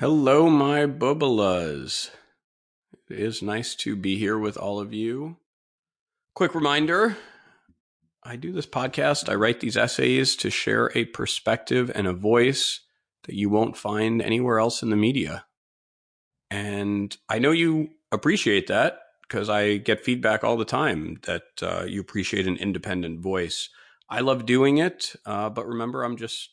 Hello, my bubbalas. It is nice to be here with all of you. Quick reminder I do this podcast, I write these essays to share a perspective and a voice that you won't find anywhere else in the media. And I know you appreciate that because I get feedback all the time that uh, you appreciate an independent voice. I love doing it, uh, but remember, I'm just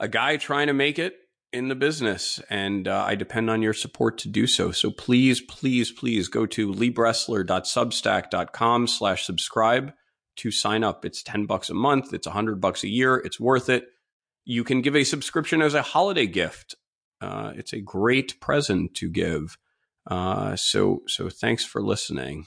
a guy trying to make it in the business and uh, I depend on your support to do so. So please, please, please go to leebressler.substack.com slash subscribe to sign up. It's 10 bucks a month. It's 100 bucks a year. It's worth it. You can give a subscription as a holiday gift. Uh, it's a great present to give. Uh, so, so thanks for listening.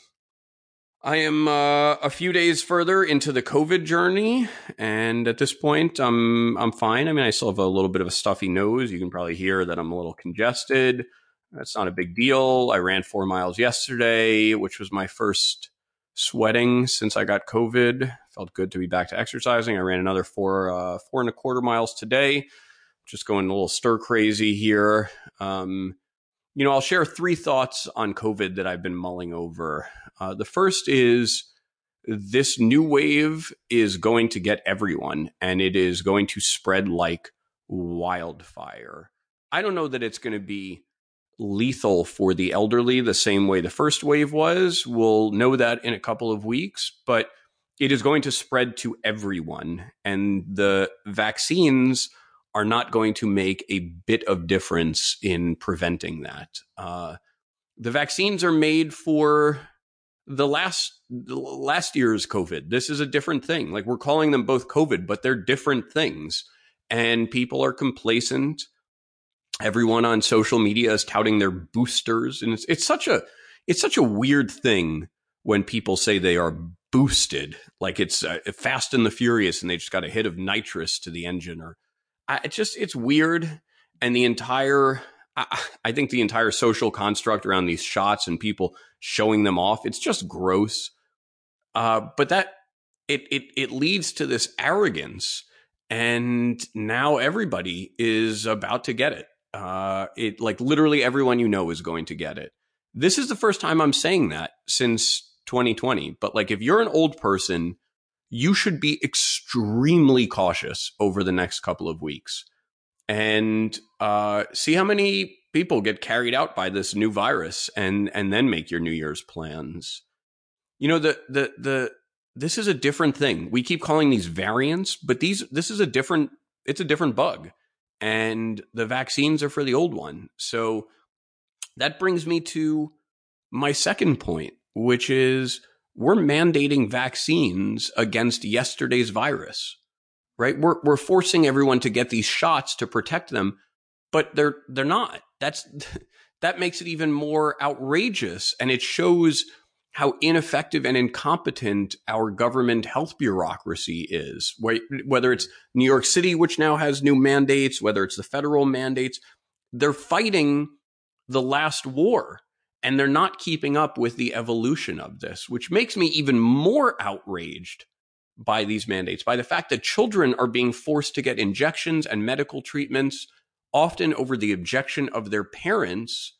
I am uh, a few days further into the COVID journey, and at this point, I'm I'm fine. I mean, I still have a little bit of a stuffy nose. You can probably hear that I'm a little congested. That's not a big deal. I ran four miles yesterday, which was my first sweating since I got COVID. Felt good to be back to exercising. I ran another four uh, four and a quarter miles today. Just going a little stir crazy here. Um, you know, I'll share three thoughts on COVID that I've been mulling over. Uh, the first is this new wave is going to get everyone and it is going to spread like wildfire. I don't know that it's going to be lethal for the elderly the same way the first wave was. We'll know that in a couple of weeks, but it is going to spread to everyone. And the vaccines are not going to make a bit of difference in preventing that. Uh, the vaccines are made for the last last year's COVID. This is a different thing. Like we're calling them both COVID, but they're different things. And people are complacent. Everyone on social media is touting their boosters, and it's it's such a it's such a weird thing when people say they are boosted, like it's uh, Fast and the Furious, and they just got a hit of nitrous to the engine, or I, it's just it's weird, and the entire I, I think the entire social construct around these shots and people showing them off, it's just gross. Uh, but that it it it leads to this arrogance, and now everybody is about to get it. Uh, it like literally everyone you know is going to get it. This is the first time I'm saying that since 2020. But like, if you're an old person you should be extremely cautious over the next couple of weeks. And uh, see how many people get carried out by this new virus and and then make your new year's plans. You know the the the this is a different thing. We keep calling these variants but these this is a different it's a different bug. And the vaccines are for the old one. So that brings me to my second point which is we're mandating vaccines against yesterday's virus, right? We're, we're forcing everyone to get these shots to protect them, but they're, they're not. That's, that makes it even more outrageous. And it shows how ineffective and incompetent our government health bureaucracy is. Whether it's New York City, which now has new mandates, whether it's the federal mandates, they're fighting the last war and they're not keeping up with the evolution of this, which makes me even more outraged by these mandates, by the fact that children are being forced to get injections and medical treatments, often over the objection of their parents,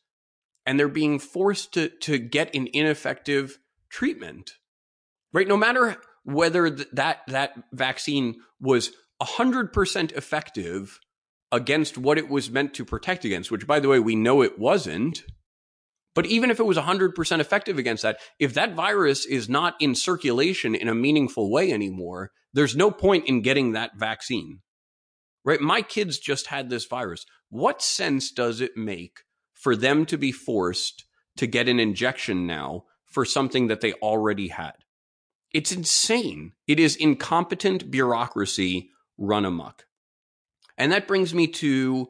and they're being forced to, to get an ineffective treatment. Right? No matter whether th- that, that vaccine was 100% effective against what it was meant to protect against, which, by the way, we know it wasn't but even if it was 100% effective against that, if that virus is not in circulation in a meaningful way anymore, there's no point in getting that vaccine. Right? My kids just had this virus. What sense does it make for them to be forced to get an injection now for something that they already had? It's insane. It is incompetent bureaucracy run amok. And that brings me to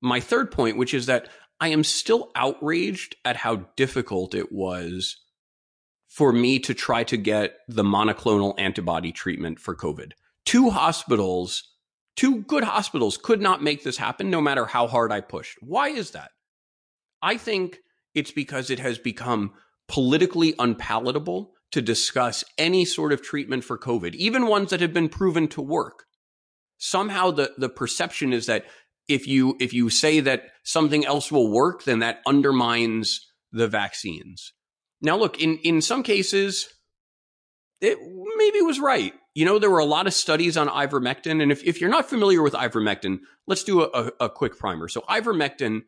my third point, which is that I am still outraged at how difficult it was for me to try to get the monoclonal antibody treatment for COVID. Two hospitals, two good hospitals could not make this happen no matter how hard I pushed. Why is that? I think it's because it has become politically unpalatable to discuss any sort of treatment for COVID, even ones that have been proven to work. Somehow the, the perception is that if you if you say that something else will work, then that undermines the vaccines. Now, look in in some cases, it maybe was right. You know, there were a lot of studies on ivermectin, and if if you're not familiar with ivermectin, let's do a, a, quick primer. So, ivermectin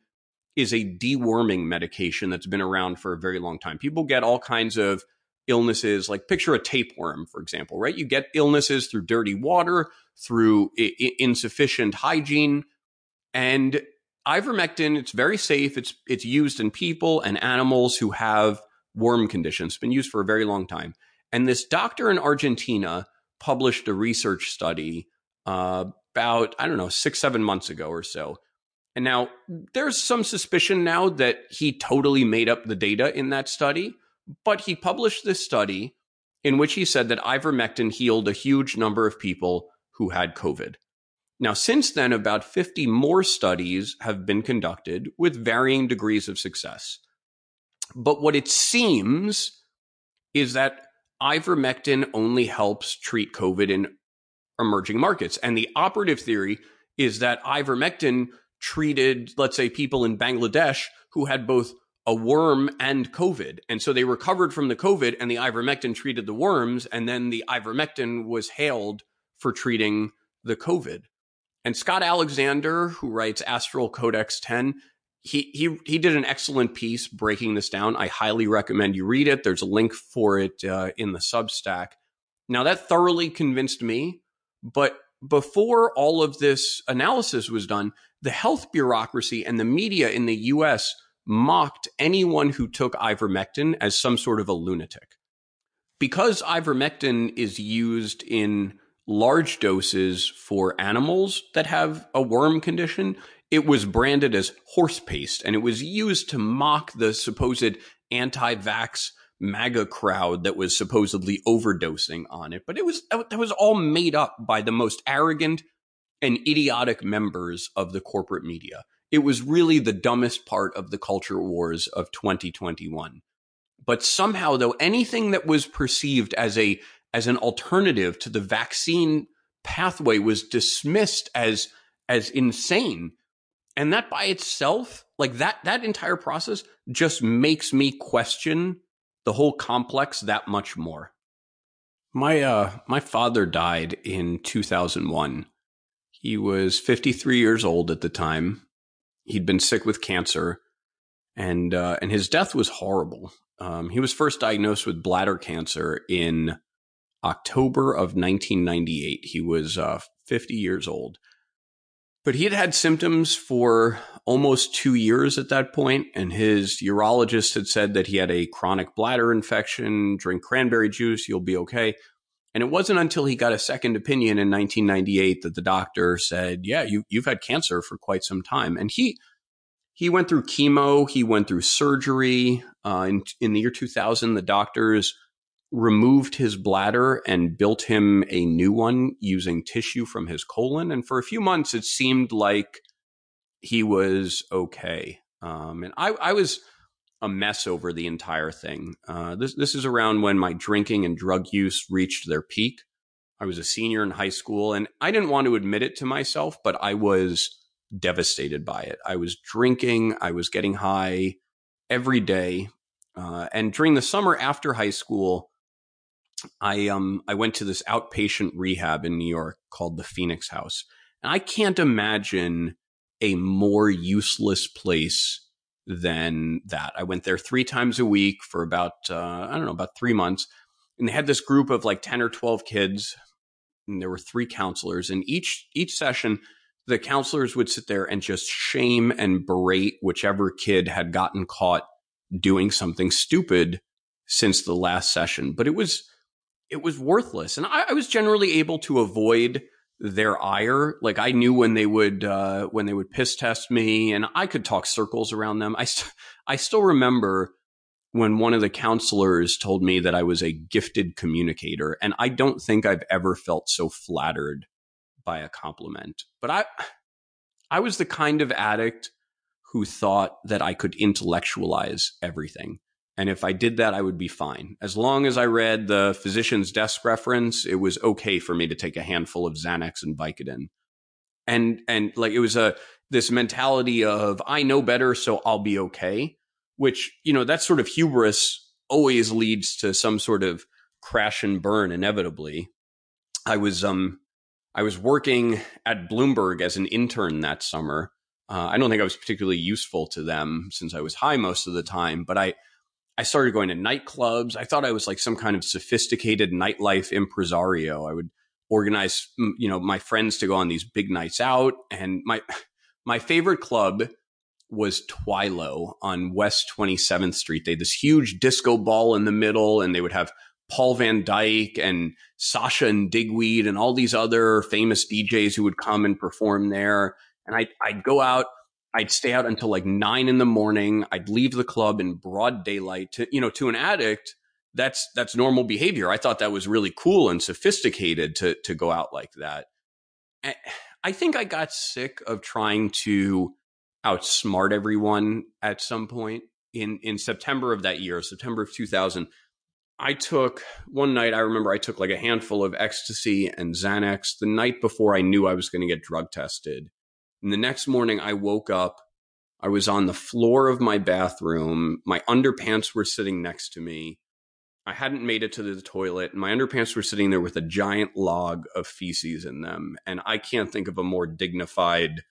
is a deworming medication that's been around for a very long time. People get all kinds of illnesses, like picture a tapeworm, for example, right? You get illnesses through dirty water, through I- insufficient hygiene, and ivermectin. It's very safe. It's it's used in people and animals who have worm conditions. It's been used for a very long time. And this doctor in Argentina published a research study uh, about I don't know six seven months ago or so and now there's some suspicion now that he totally made up the data in that study, but he published this study in which he said that ivermectin healed a huge number of people who had COVID. Now, since then, about 50 more studies have been conducted with varying degrees of success. But what it seems is that ivermectin only helps treat COVID in emerging markets. And the operative theory is that ivermectin treated, let's say, people in Bangladesh who had both a worm and COVID. And so they recovered from the COVID and the ivermectin treated the worms. And then the ivermectin was hailed for treating the COVID. And Scott Alexander, who writes Astral Codex 10, he, he, he did an excellent piece breaking this down. I highly recommend you read it. There's a link for it uh, in the Substack. Now, that thoroughly convinced me. But before all of this analysis was done, the health bureaucracy and the media in the US mocked anyone who took ivermectin as some sort of a lunatic. Because ivermectin is used in large doses for animals that have a worm condition, it was branded as horse paste and it was used to mock the supposed anti vax MAGA crowd that was supposedly overdosing on it. But it was, that was all made up by the most arrogant, and idiotic members of the corporate media. It was really the dumbest part of the culture wars of 2021. But somehow, though, anything that was perceived as a as an alternative to the vaccine pathway was dismissed as as insane. And that by itself, like that that entire process just makes me question the whole complex that much more. My uh my father died in 2001 he was 53 years old at the time. He'd been sick with cancer, and uh, and his death was horrible. Um, he was first diagnosed with bladder cancer in October of 1998. He was uh, 50 years old, but he had had symptoms for almost two years at that point, and his urologist had said that he had a chronic bladder infection. Drink cranberry juice, you'll be okay. And it wasn't until he got a second opinion in 1998 that the doctor said, "Yeah, you you've had cancer for quite some time." And he he went through chemo, he went through surgery. Uh, in in the year 2000, the doctors removed his bladder and built him a new one using tissue from his colon. And for a few months, it seemed like he was okay. Um, and I, I was a mess over the entire thing. Uh, this this is around when my drinking and drug use reached their peak. I was a senior in high school, and I didn't want to admit it to myself, but I was devastated by it. I was drinking, I was getting high every day, uh, and during the summer after high school, I um I went to this outpatient rehab in New York called the Phoenix House, and I can't imagine a more useless place than that. I went there three times a week for about, uh, I don't know, about three months. And they had this group of like 10 or 12 kids. And there were three counselors. And each, each session, the counselors would sit there and just shame and berate whichever kid had gotten caught doing something stupid since the last session. But it was, it was worthless. And I, I was generally able to avoid their ire. Like I knew when they would uh, when they would piss test me, and I could talk circles around them. I st- I still remember when one of the counselors told me that I was a gifted communicator, and I don't think I've ever felt so flattered by a compliment. But I I was the kind of addict who thought that I could intellectualize everything. And if I did that, I would be fine. As long as I read the physician's desk reference, it was okay for me to take a handful of Xanax and Vicodin. And, and like it was a, this mentality of I know better, so I'll be okay, which, you know, that sort of hubris always leads to some sort of crash and burn inevitably. I was, um, I was working at Bloomberg as an intern that summer. Uh, I don't think I was particularly useful to them since I was high most of the time, but I, I started going to nightclubs. I thought I was like some kind of sophisticated nightlife impresario. I would organize, you know, my friends to go on these big nights out. And my, my favorite club was Twilo on West 27th Street. They had this huge disco ball in the middle and they would have Paul Van Dyk and Sasha and Digweed and all these other famous DJs who would come and perform there. And I, I'd go out, I'd stay out until like nine in the morning. I'd leave the club in broad daylight to, you know, to an addict that's that's normal behavior. I thought that was really cool and sophisticated to to go out like that. I think I got sick of trying to outsmart everyone at some point in in September of that year, September of 2000. I took one night, I remember I took like a handful of ecstasy and Xanax the night before I knew I was going to get drug tested. And the next morning I woke up, I was on the floor of my bathroom, my underpants were sitting next to me. I hadn't made it to the toilet. My underpants were sitting there with a giant log of feces in them. And I can't think of a more dignified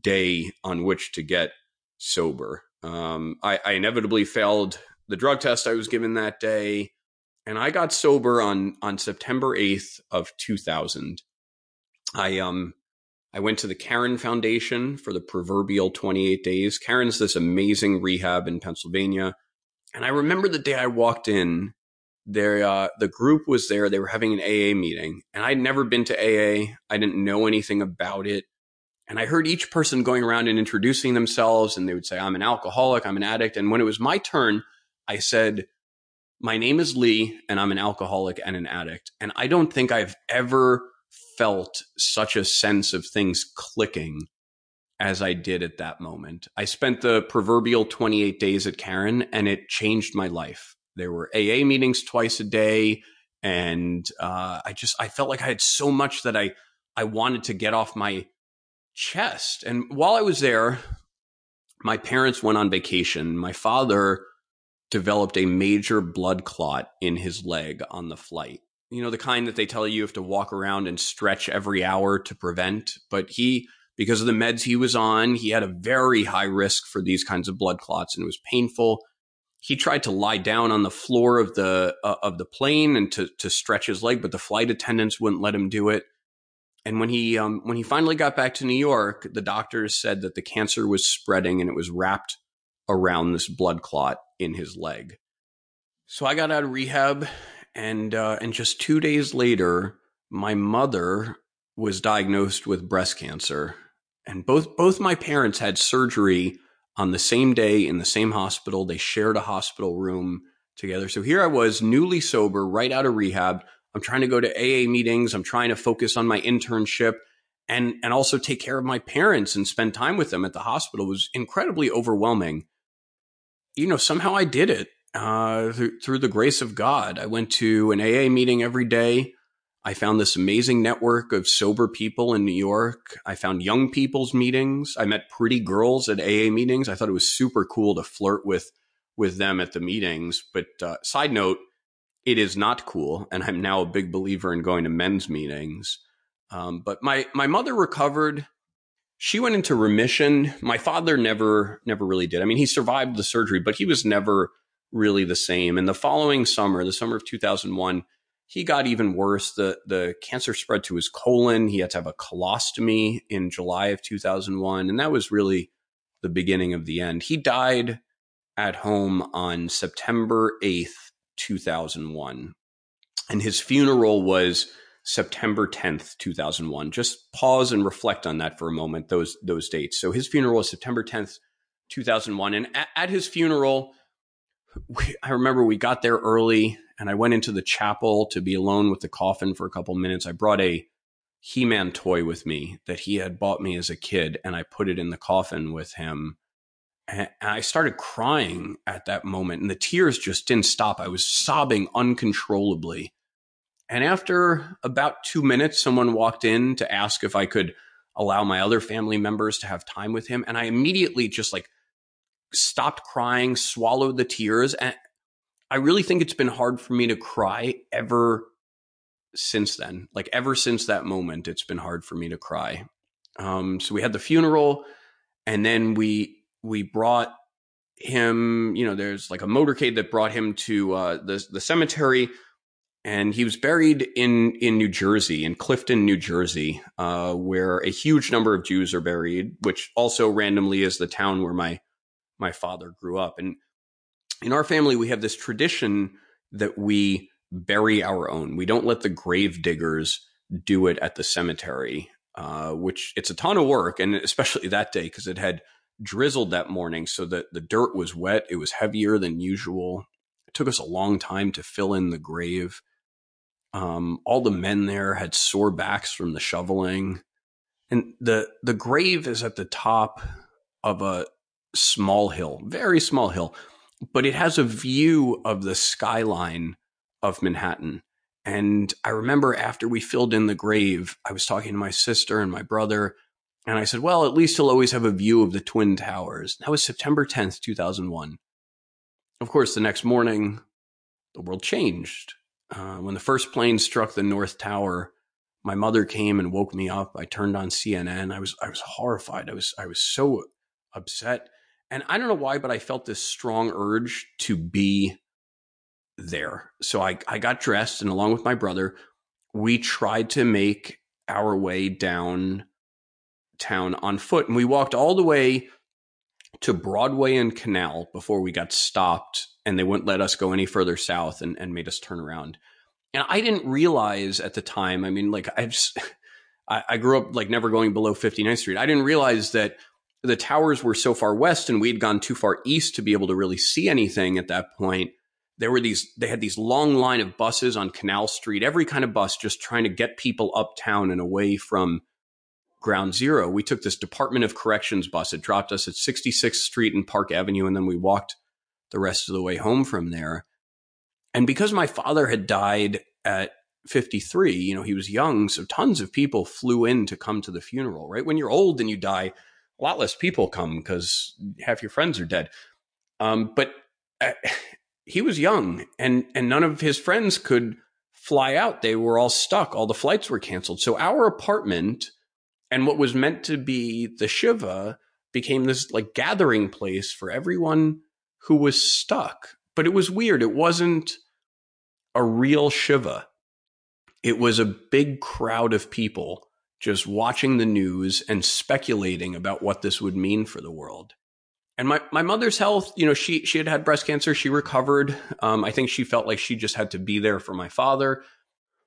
day on which to get sober. Um, I, I inevitably failed the drug test I was given that day. And I got sober on, on September 8th of 2000. I, um, I went to the Caron Foundation for the proverbial 28 days. Caron's this amazing rehab in Pennsylvania and I remember the day I walked in, there uh, the group was there. They were having an AA meeting, and I'd never been to AA. I didn't know anything about it. And I heard each person going around and introducing themselves, and they would say, I'm an alcoholic, I'm an addict. And when it was my turn, I said, My name is Lee, and I'm an alcoholic and an addict. And I don't think I've ever felt such a sense of things clicking as I did at that moment. I spent the proverbial 28 days at Caron and it changed my life. There were AA meetings twice a day. And uh, I just, I felt like I had so much that I, I wanted to get off my chest. And while I was there, my parents went on vacation. My father developed a major blood clot in his leg on the flight. You know, the kind that they tell you you have to walk around and stretch every hour to prevent. But he, because of the meds he was on. He had a very high risk for these kinds of blood clots and it was painful. He tried to lie down on the floor of the uh, of the plane and to to stretch his leg, but the flight attendants wouldn't let him do it. And when he um, when he finally got back to New York, the doctors said that the cancer was spreading and it was wrapped around this blood clot in his leg. So I got out of rehab, and uh, and just two days later, my mother was diagnosed with breast cancer and both both my parents had surgery on the same day in the same hospital. They shared a hospital room together. So here I was, newly sober, right out of rehab. I'm trying to go to AA meetings. I'm trying to focus on my internship and and also take care of my parents and spend time with them at the hospital it was incredibly overwhelming. You know, somehow I did it uh, through, through the grace of God. I went to an AA meeting every day. I found this amazing network of sober people in New York. I found young people's meetings. I met pretty girls at AA meetings. I thought it was super cool to flirt with with them at the meetings. But uh, side note, it is not cool, and I'm now a big believer in going to men's meetings. Um, but my my mother recovered. She went into remission. My father never never really did. I mean, he survived the surgery, but he was never really the same. And the following summer, the summer of 2001 he got even worse. The the cancer spread to his colon. He had to have a colostomy in July of 2001, and that was really the beginning of the end. He died at home on September 8th, 2001. And his funeral was September 10th, 2001. Just pause and reflect on that for a moment, those those dates. So his funeral was September 10th, 2001. And at, at his funeral, we, I remember we got there early and I went into the chapel to be alone with the coffin for a couple minutes. I brought a He Man toy with me that he had bought me as a kid, and I put it in the coffin with him. And I started crying at that moment, and the tears just didn't stop. I was sobbing uncontrollably. And after about two minutes, someone walked in to ask if I could allow my other family members to have time with him. And I immediately just like stopped crying, swallowed the tears. And I really think it's been hard for me to cry ever since then. Like ever since that moment, it's been hard for me to cry. Um, so we had the funeral, and then we we brought him. You know, there's like a motorcade that brought him to uh, the the cemetery, and he was buried in in New Jersey, in Clifton, New Jersey, uh, where a huge number of Jews are buried, which also randomly is the town where my my father grew up. And in our family, we have this tradition that we bury our own. We don't let the grave diggers do it at the cemetery, uh, which it's a ton of work, and especially that day because it had drizzled that morning, so that the dirt was wet. It was heavier than usual. It took us a long time to fill in the grave. Um, all the men there had sore backs from the shoveling, and the the grave is at the top of a small hill, very small hill, but it has a view of the skyline of Manhattan. And I remember after we filled in the grave, I was talking to my sister and my brother, and I said, Well, at least he'll always have a view of the Twin Towers. That was September 10th, 2001. Of course, the next morning, the world changed. Uh, when the first plane struck the North Tower, my mother came and woke me up. I turned on CNN. I was I was horrified. I was I was so upset. And I don't know why, but I felt this strong urge to be there. So I, I got dressed and along with my brother, we tried to make our way down town on foot. And we walked all the way to Broadway and Canal before we got stopped and they wouldn't let us go any further south and, and made us turn around. And I didn't realize at the time, I mean, like I just, I, I grew up like never going below 59th Street. I didn't realize that the towers were so far west and we'd gone too far east to be able to really see anything at that point there were these they had these long line of buses on canal street every kind of bus just trying to get people uptown and away from ground zero. We took this department of corrections bus. It dropped us at 66th street and park avenue and then we walked the rest of the way home from there. And because my father had died at 53 you know he was young so tons of people flew in to come to the funeral right? When you're old and you die a lot less people come because half your friends are dead um, but uh, he was young and and none of his friends could fly out. They were all stuck. All the flights were canceled. So our apartment and what was meant to be the Shiva became this like gathering place for everyone who was stuck. But it was weird. It wasn't a real Shiva. It was a big crowd of people just watching the news and speculating about what this would mean for the world and my, my mother's health, you know, she she had had breast cancer. She recovered. Um, I think she felt like she just had to be there for my father.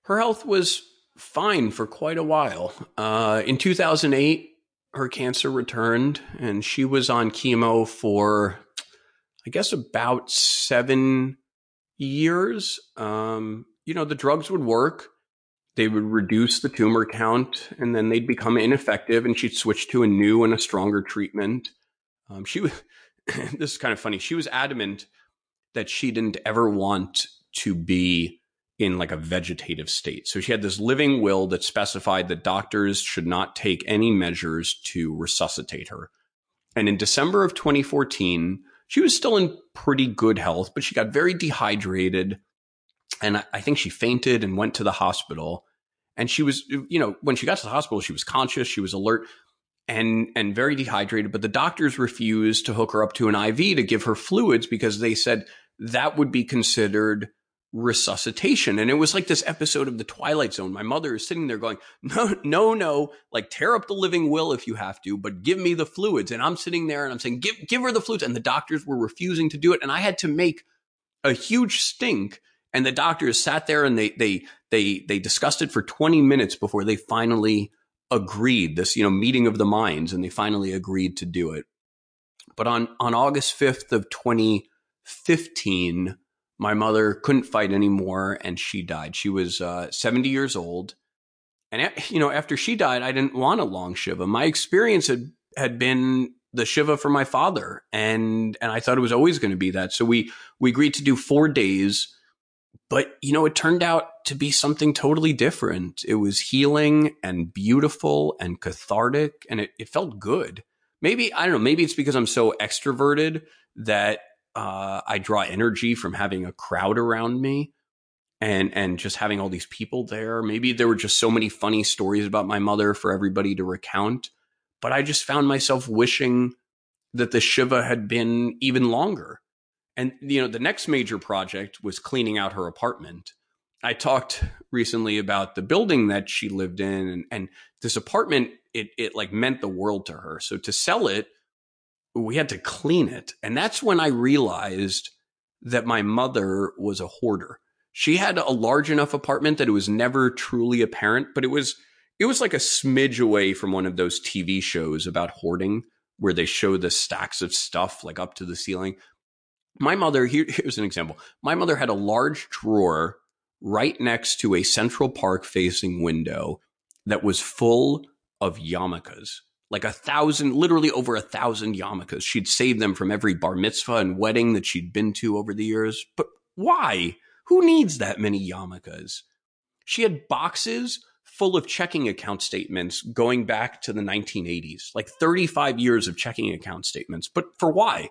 Her health was fine for quite a while. Uh, in 2008, her cancer returned, and she was on chemo for, I guess, about seven years. Um, you know, the drugs would work. They would reduce the tumor count, and then they'd become ineffective, and she'd switch to a new and a stronger treatment. Um, she was, this is kind of funny. She was adamant that she didn't ever want to be in like a vegetative state. So she had this living will that specified that doctors should not take any measures to resuscitate her. And in December of 2014, she was still in pretty good health, but she got very dehydrated. And I think she fainted and went to the hospital. And she was, you know, when she got to the hospital, she was conscious, she was alert, and and very dehydrated. But the doctors refused to hook her up to an IV to give her fluids because they said that would be considered resuscitation. And it was like this episode of the twilight zone. My mother is sitting there going no no no like tear up the living will if you have to but give me the fluids. And i'm sitting there and i'm saying give give her the fluids. And the doctors were refusing to do it. And i had to make a huge stink and the doctors sat there and they they they they discussed it for 20 minutes before they finally agreed this, you know, meeting of the minds, and they finally agreed to do it. But on on August fifth of twenty fifteen, my mother couldn't fight anymore, and she died. She was uh, seventy years old, and you know, after she died, I didn't want a long shiva. My experience had had been the shiva for my father, and and I thought it was always going to be that. So we we agreed to do four days but you know, it turned out to be something totally different. It was healing and beautiful and cathartic, and it, it felt good. Maybe I don't know. Maybe it's because I'm so extroverted that uh, I draw energy from having a crowd around me and and just having all these people there. Maybe there were just so many funny stories about my mother for everybody to recount. But I just found myself wishing that the Shiva had been even longer. And you know, the next major project was cleaning out her apartment. I talked recently about the building that she lived in and, and this apartment it it like meant the world to her. So to sell it, we had to clean it. And that's when I realized that my mother was a hoarder. She had a large enough apartment that it was never truly apparent, but it was it was like a smidge away from one of those TV shows about hoarding where they show the stacks of stuff like up to the ceiling. My mother, here, here's an example. My mother had a large drawer right next to a Central Park facing window that was full of yarmulkes like a thousand, literally over a thousand yarmulkes. She'd saved them from every bar mitzvah and wedding that she'd been to over the years. But why? Who needs that many yarmulkes? She had boxes full of checking account statements going back to the 1980s, like 35 years of checking account statements. But for why?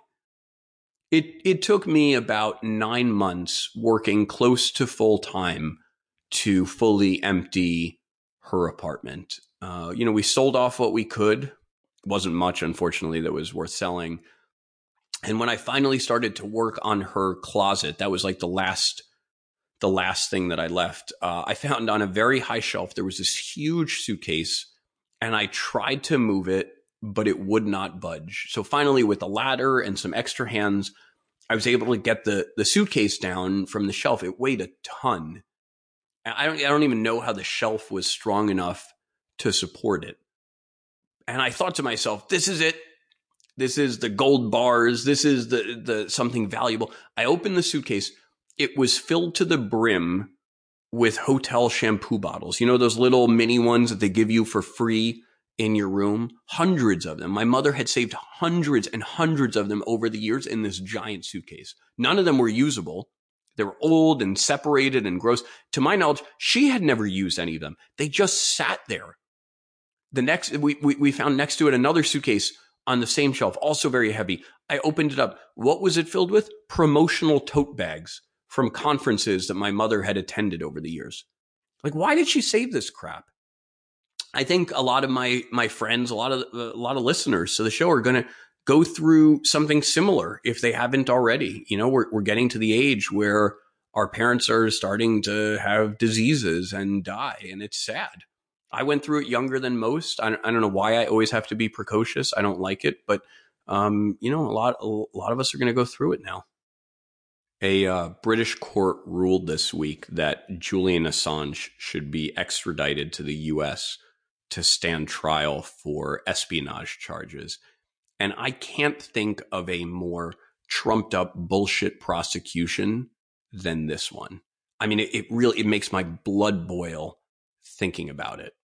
It, it took me about nine months working close to full time to fully empty her apartment. Uh, you know, we sold off what we could. It wasn't much, unfortunately, that was worth selling. And when I finally started to work on her closet, that was like the last, the last thing that I left. Uh, I found on a very high shelf there was this huge suitcase, and I tried to move it, but it would not budge. So finally, with a ladder and some extra hands, I was able to get the the suitcase down from the shelf. It weighed a ton. I don't I don't even know how the shelf was strong enough to support it. And I thought to myself, this is it. This is the gold bars. This is the, the something valuable. I opened the suitcase. It was filled to the brim with hotel shampoo bottles. You know, those little mini ones that they give you for free in your room? Hundreds of them. My mother had saved hundreds and hundreds of them over the years in this giant suitcase. None of them were usable. They were old and separated and gross. To my knowledge, she had never used any of them. They just sat there the next, we, we, we found next to it another suitcase on the same shelf, also very heavy. I opened it up. What was it filled with? Promotional tote bags from conferences that my mother had attended over the years. Like, why did she save this crap? I think a lot of my my friends, a lot of a lot of listeners to the show are going to go through something similar if they haven't already. You know, we're we're getting to the age where our parents are starting to have diseases and die, and it's sad. I went through it younger than most. I don't, I don't know why I always have to be precocious. I don't like it, but um, you know, a lot a lot of us are going to go through it now. A uh, British court ruled this week that Julian Assange should be extradited to the U.S. to stand trial for espionage charges, and I can't think of a more trumped up bullshit prosecution than this one. I mean, it, it really it makes my blood boil thinking about it.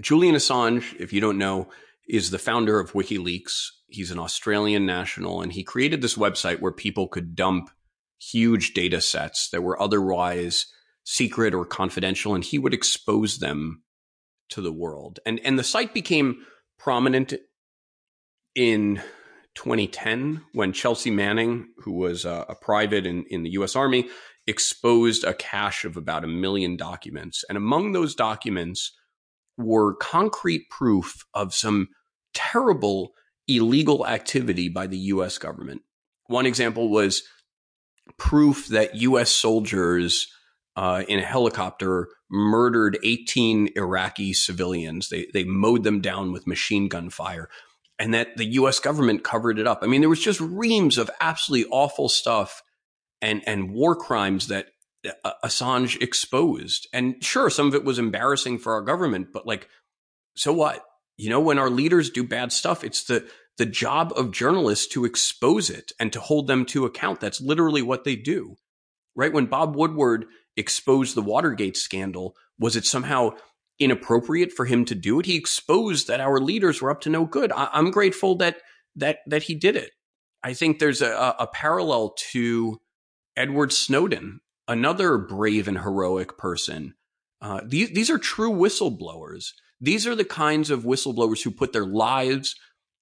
Julian Assange, if you don't know, is the founder of WikiLeaks. He's an Australian national, and he created this website where people could dump huge data sets that were otherwise secret or confidential, and he would expose them to the world. And and the site became prominent in 2010 when Chelsea Manning, who was a, a private in, in the U.S. Army, exposed a cache of about a million documents. And among those documents were concrete proof of some terrible illegal activity by the US government. One example was proof that US soldiers uh, in a helicopter murdered 18 Iraqi civilians. They, they mowed them down with machine gun fire and that the US government covered it up. I mean, there was just reams of absolutely awful stuff and, and war crimes that uh, Assange exposed. And sure, some of it was embarrassing for our government, but like, so what? You know, when our leaders do bad stuff, it's the the job of journalists to expose it and to hold them to account. That's literally what they do. Right? When Bob Woodward exposed the Watergate scandal, was it somehow inappropriate for him to do it? He exposed that our leaders were up to no good. I, am grateful that that that he did it. I think there's a, a parallel to Edward Snowden another brave and heroic person. Uh, these, these are true whistleblowers. These are the kinds of whistleblowers who put their lives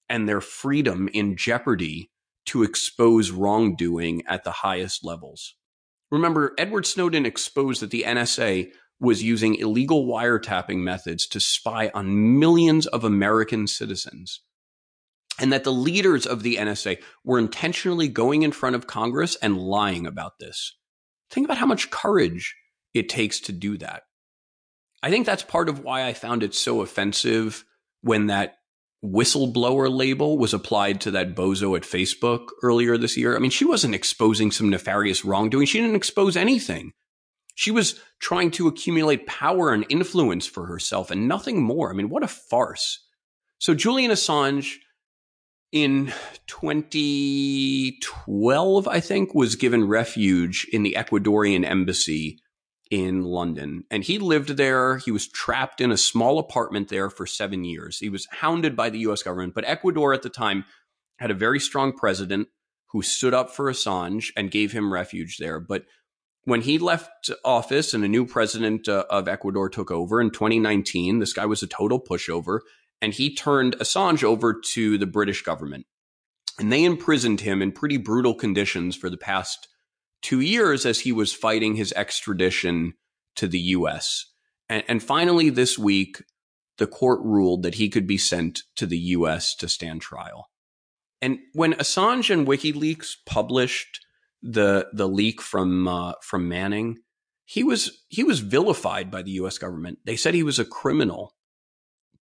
and their freedom in jeopardy to expose wrongdoing at the highest levels. Remember, Edward Snowden exposed that the NSA was using illegal wiretapping methods to spy on millions of American citizens. And that the leaders of the NSA were intentionally going in front of Congress and lying about this. Think about how much courage it takes to do that. I think that's part of why I found it so offensive when that whistleblower label was applied to that bozo at Facebook earlier this year. I mean, she wasn't exposing some nefarious wrongdoing. She didn't expose anything. She was trying to accumulate power and influence for herself and nothing more. I mean, what a farce. So Julian Assange in 2012, I think, was given refuge in the Ecuadorian embassy in London. And he lived there. He was trapped in a small apartment there for seven years. He was hounded by the US government, but Ecuador at the time had a very strong president who stood up for Assange and gave him refuge there. But when he left office and a new president uh, of Ecuador took over in 2019, this guy was a total pushover and he turned Assange over to the British government. And they imprisoned him in pretty brutal conditions for the past two years as he was fighting his extradition to the US. And, and finally, this week, the court ruled that he could be sent to the US to stand trial. And when Assange and WikiLeaks published the the leak from uh, from Manning, he was he was vilified by the U.S. government. They said he was a criminal,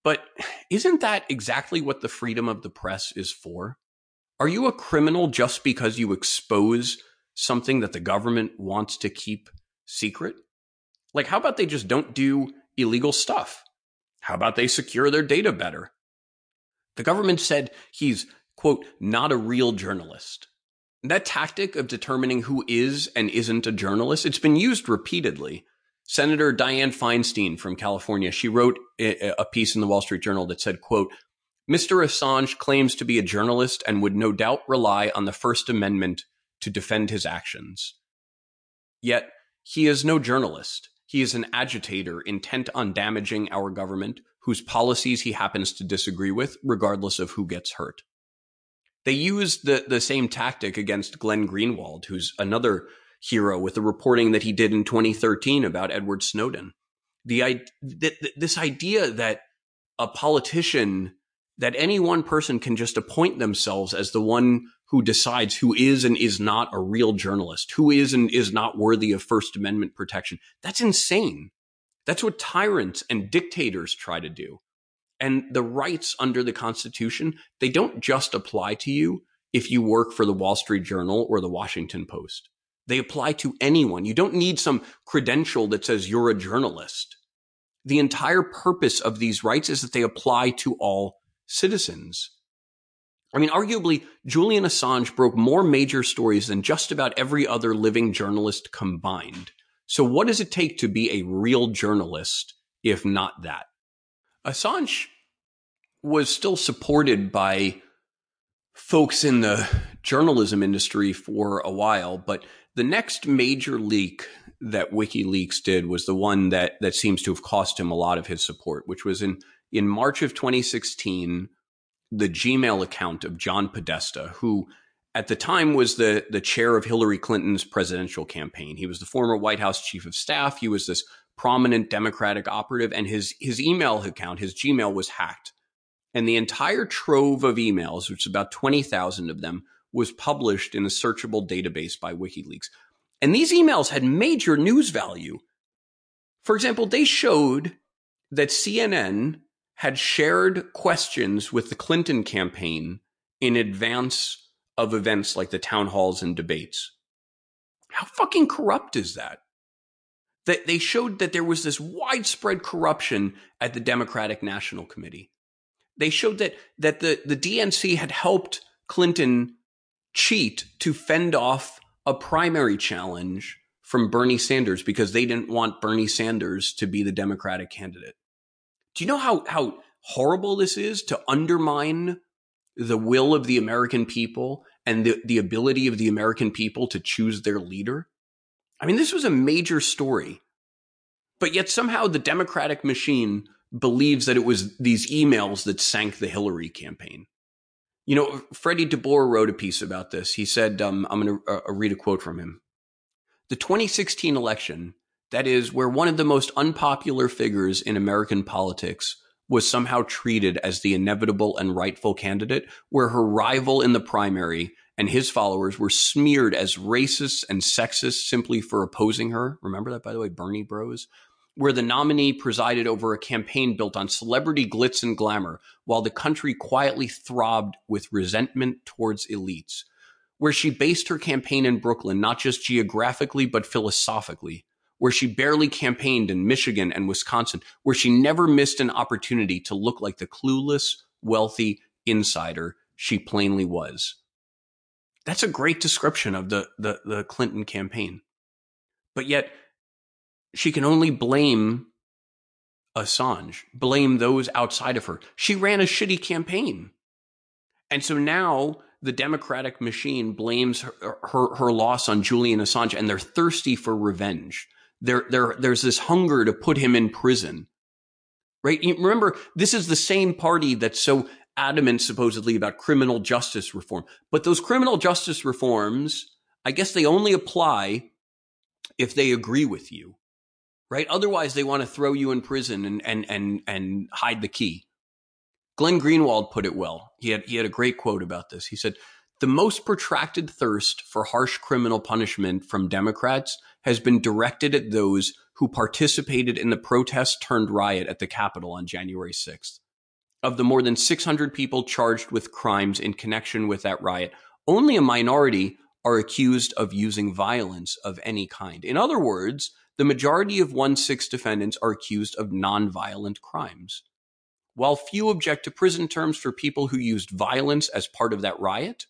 but isn't that exactly what the freedom of the press is for? Are you a criminal just because you expose something that the government wants to keep secret? Like, how about they just don't do illegal stuff? How about they secure their data better? The government said he's, quote, not a real journalist that tactic of determining who is and isn't a journalist, it's been used repeatedly. Senator Dianne Feinstein from California, she wrote a piece in the Wall Street Journal that said, quote, Mr. Assange claims to be a journalist and would no doubt rely on the First Amendment to defend his actions. Yet, he is no journalist. He is an agitator intent on damaging our government, whose policies he happens to disagree with, regardless of who gets hurt. They used the, the same tactic against Glenn Greenwald, who's another hero with the reporting that he did in 2013 about Edward Snowden. The, the, this idea that a politician, that any one person can just appoint themselves as the one who decides who is and is not a real journalist, who is and is not worthy of First Amendment protection. That's insane. That's what tyrants and dictators try to do. And the rights under the Constitution, they don't just apply to you if you work for the Wall Street Journal or the Washington Post. They apply to anyone. You don't need some credential that says you're a journalist. The entire purpose of these rights is that they apply to all citizens. I mean, arguably, Julian Assange broke more major stories than just about every other living journalist combined. So what does it take to be a real journalist if not that? Assange was still supported by folks in the journalism industry for a while, but the next major leak that WikiLeaks did was the one that that seems to have cost him a lot of his support, which was in in March of 2016, the Gmail account of John Podesta, who at the time was the the chair of Hillary Clinton's presidential campaign. He was the former White House chief of staff. He was this prominent Democratic operative, and his his email account, his Gmail, was hacked and the entire trove of emails, which is about 20,000 of them, was published in a searchable database by WikiLeaks. And these emails had major news value. For example, they showed that CNN had shared questions with the Clinton campaign in advance of events like the town halls and debates. How fucking corrupt is that? That they showed that there was this widespread corruption at the Democratic National Committee they showed that that the the DNC had helped Clinton cheat to fend off a primary challenge from Bernie Sanders because they didn't want Bernie Sanders to be the Democratic candidate. Do you know how how horrible this is to undermine the will of the American people and the, the ability of the American people to choose their leader? I mean, this was a major story. But yet somehow the Democratic machine believes that it was these emails that sank the Hillary campaign. You know, Freddie DeBoer wrote a piece about this. He said, um, I'm going to uh, read a quote from him. The 2016 election, that is, where one of the most unpopular figures in American politics was somehow treated as the inevitable and rightful candidate, where her rival in the primary and his followers were smeared as racist and sexist simply for opposing her. Remember that, by the way, Bernie Bros? Where the nominee presided over a campaign built on celebrity glitz and glamour, while the country quietly throbbed with resentment towards elites. Where she based her campaign in Brooklyn, not just geographically, but philosophically. Where she barely campaigned in Michigan and Wisconsin, where she never missed an opportunity to look like the clueless, wealthy insider she plainly was. That's a great description of the, the, the Clinton campaign. But yet, she can only blame Assange, blame those outside of her. She ran a shitty campaign. And so now the Democratic machine blames her, her, her, loss on Julian Assange and they're thirsty for revenge. There, there, there's this hunger to put him in prison. Right? remember, this is the same party that's so adamant supposedly about criminal justice reform. But those criminal justice reforms, I guess they only apply if they agree with you. Right? Otherwise they want to throw you in prison and and and and hide the key. Glenn Greenwald put it well. He had he had a great quote about this. He said, "The most protracted thirst for harsh criminal punishment from Democrats has been directed at those who participated in the protest turned riot at the Capitol on January 6th of the more than 600 people charged with crimes in connection with that riot, only a minority are accused of using violence of any kind. In other words, the majority of 1 6 defendants are accused of nonviolent crimes. While few object to prison terms for people who used violence as part of that riot,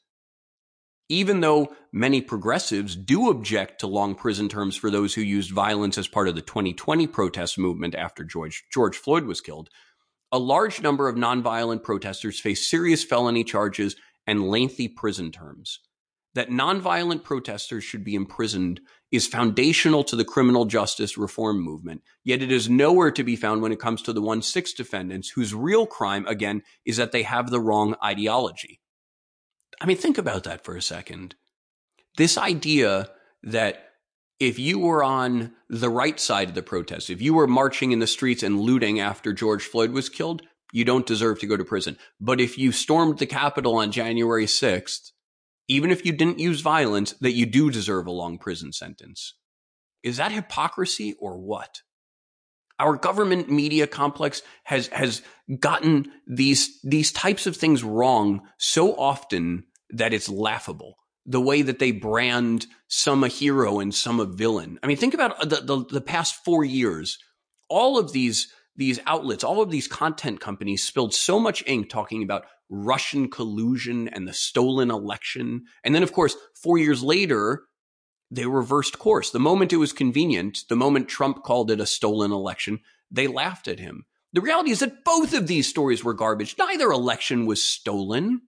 even though many progressives do object to long prison terms for those who used violence as part of the 2020 protest movement after George, George Floyd was killed, a large number of nonviolent protesters face serious felony charges and lengthy prison terms. That nonviolent protesters should be imprisoned is foundational to the criminal justice reform movement, yet it is nowhere to be found when it comes to the 1 6 defendants, whose real crime, again, is that they have the wrong ideology. I mean, think about that for a second. This idea that if you were on the right side of the protest, if you were marching in the streets and looting after George Floyd was killed, you don't deserve to go to prison. But if you stormed the Capitol on January 6th, even if you didn't use violence, that you do deserve a long prison sentence. Is that hypocrisy or what? Our government media complex has, has gotten these, these types of things wrong so often that it's laughable the way that they brand some a hero and some a villain. I mean, think about the, the, the past four years. All of these these outlets, all of these content companies spilled so much ink talking about Russian collusion and the stolen election. And then, of course, four years later, they reversed course. The moment it was convenient, the moment Trump called it a stolen election, they laughed at him. The reality is that both of these stories were garbage. Neither election was stolen.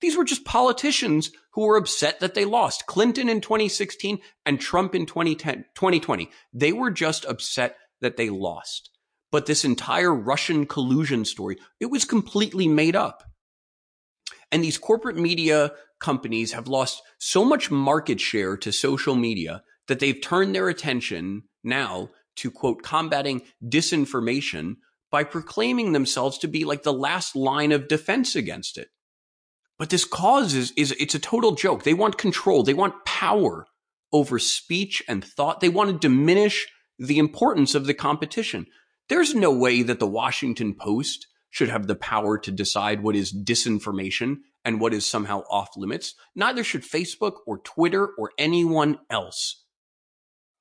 These were just politicians who were upset that they lost. Clinton in 2016 and Trump in 2010, 2020. They were just upset that they lost. But this entire Russian collusion story, it was completely made up. And these corporate media companies have lost so much market share to social media that they've turned their attention now to quote combating disinformation by proclaiming themselves to be like the last line of defense against it. But this cause is, is it's a total joke. They want control. They want power over speech and thought. They want to diminish the importance of the competition. There's no way that the Washington Post should have the power to decide what is disinformation and what is somehow off limits. Neither should Facebook or Twitter or anyone else.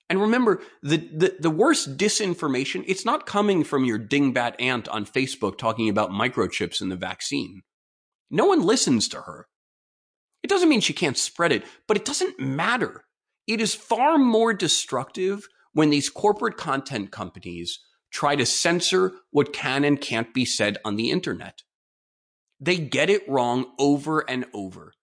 And remember, the, the, the worst disinformation, it's not coming from your dingbat aunt on Facebook talking about microchips in the vaccine. No one listens to her. It doesn't mean she can't spread it, but it doesn't matter. It is far more destructive when these corporate content companies try to censor what can and can't be said on the internet. They get it wrong over and over.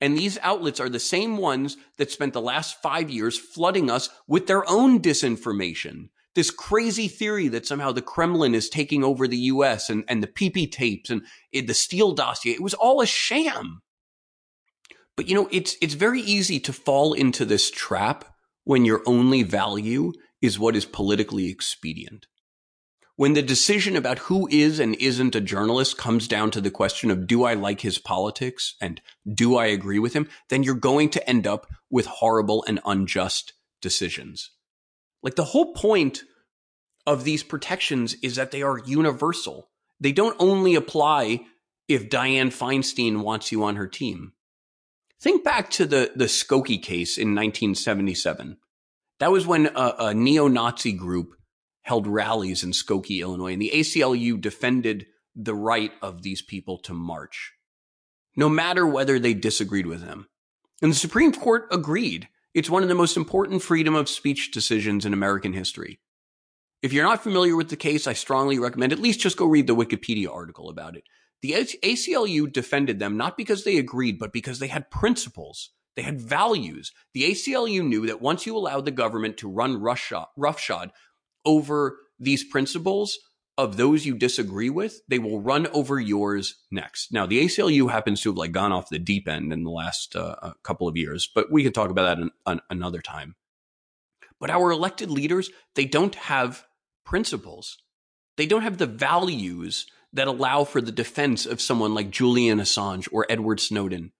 And these outlets are the same ones that spent the last five years flooding us with their own disinformation. This crazy theory that somehow the Kremlin is taking over the US and, and the PP tapes and the Steele dossier. It was all a sham. But you know, it's, it's very easy to fall into this trap when your only value is what is politically expedient. When the decision about who is and isn't a journalist comes down to the question of do I like his politics and do I agree with him, then you're going to end up with horrible and unjust decisions. Like the whole point of these protections is that they are universal. They don't only apply if Dianne Feinstein wants you on her team. Think back to the, the Skokie case in 1977. That was when a, a neo-Nazi group held rallies in Skokie, Illinois, and the ACLU defended the right of these people to march, no matter whether they disagreed with them. And the Supreme Court agreed. It's one of the most important freedom of speech decisions in American history. If you're not familiar with the case, I strongly recommend at least just go read the Wikipedia article about it. The ACLU defended them not because they agreed, but because they had principles. They had values. The ACLU knew that once you allowed the government to run roughshod over these principles of those you disagree with, they will run over yours next. Now, the ACLU happens to have like gone off the deep end in the last uh, couple of years, but we can talk about that an, an, another time. But our elected leaders, they don't have principles. They don't have the values that allow for the defense of someone like Julian Assange or Edward Snowden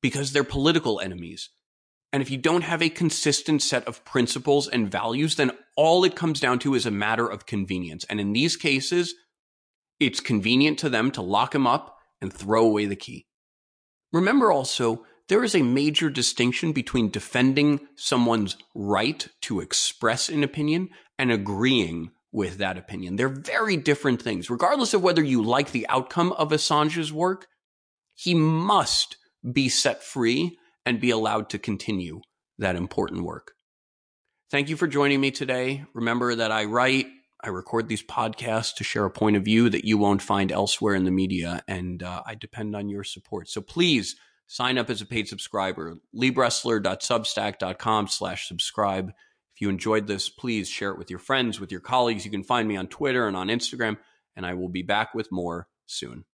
because they're political enemies. And if you don't have a consistent set of principles and values, then all it comes down to is a matter of convenience. And in these cases, it's convenient to them to lock him up and throw away the key. Remember also, there is a major distinction between defending someone's right to express an opinion and agreeing with that opinion. They're very different things. Regardless of whether you like the outcome of Assange's work, he must be set free and be allowed to continue that important work. Thank you for joining me today. Remember that I write, I record these podcasts to share a point of view that you won't find elsewhere in the media, and uh, I depend on your support. So please sign up as a paid subscriber. LeeBressler.substack.com slash subscribe. If you enjoyed this, please share it with your friends, with your colleagues. You can find me on Twitter and on Instagram, and I will be back with more soon.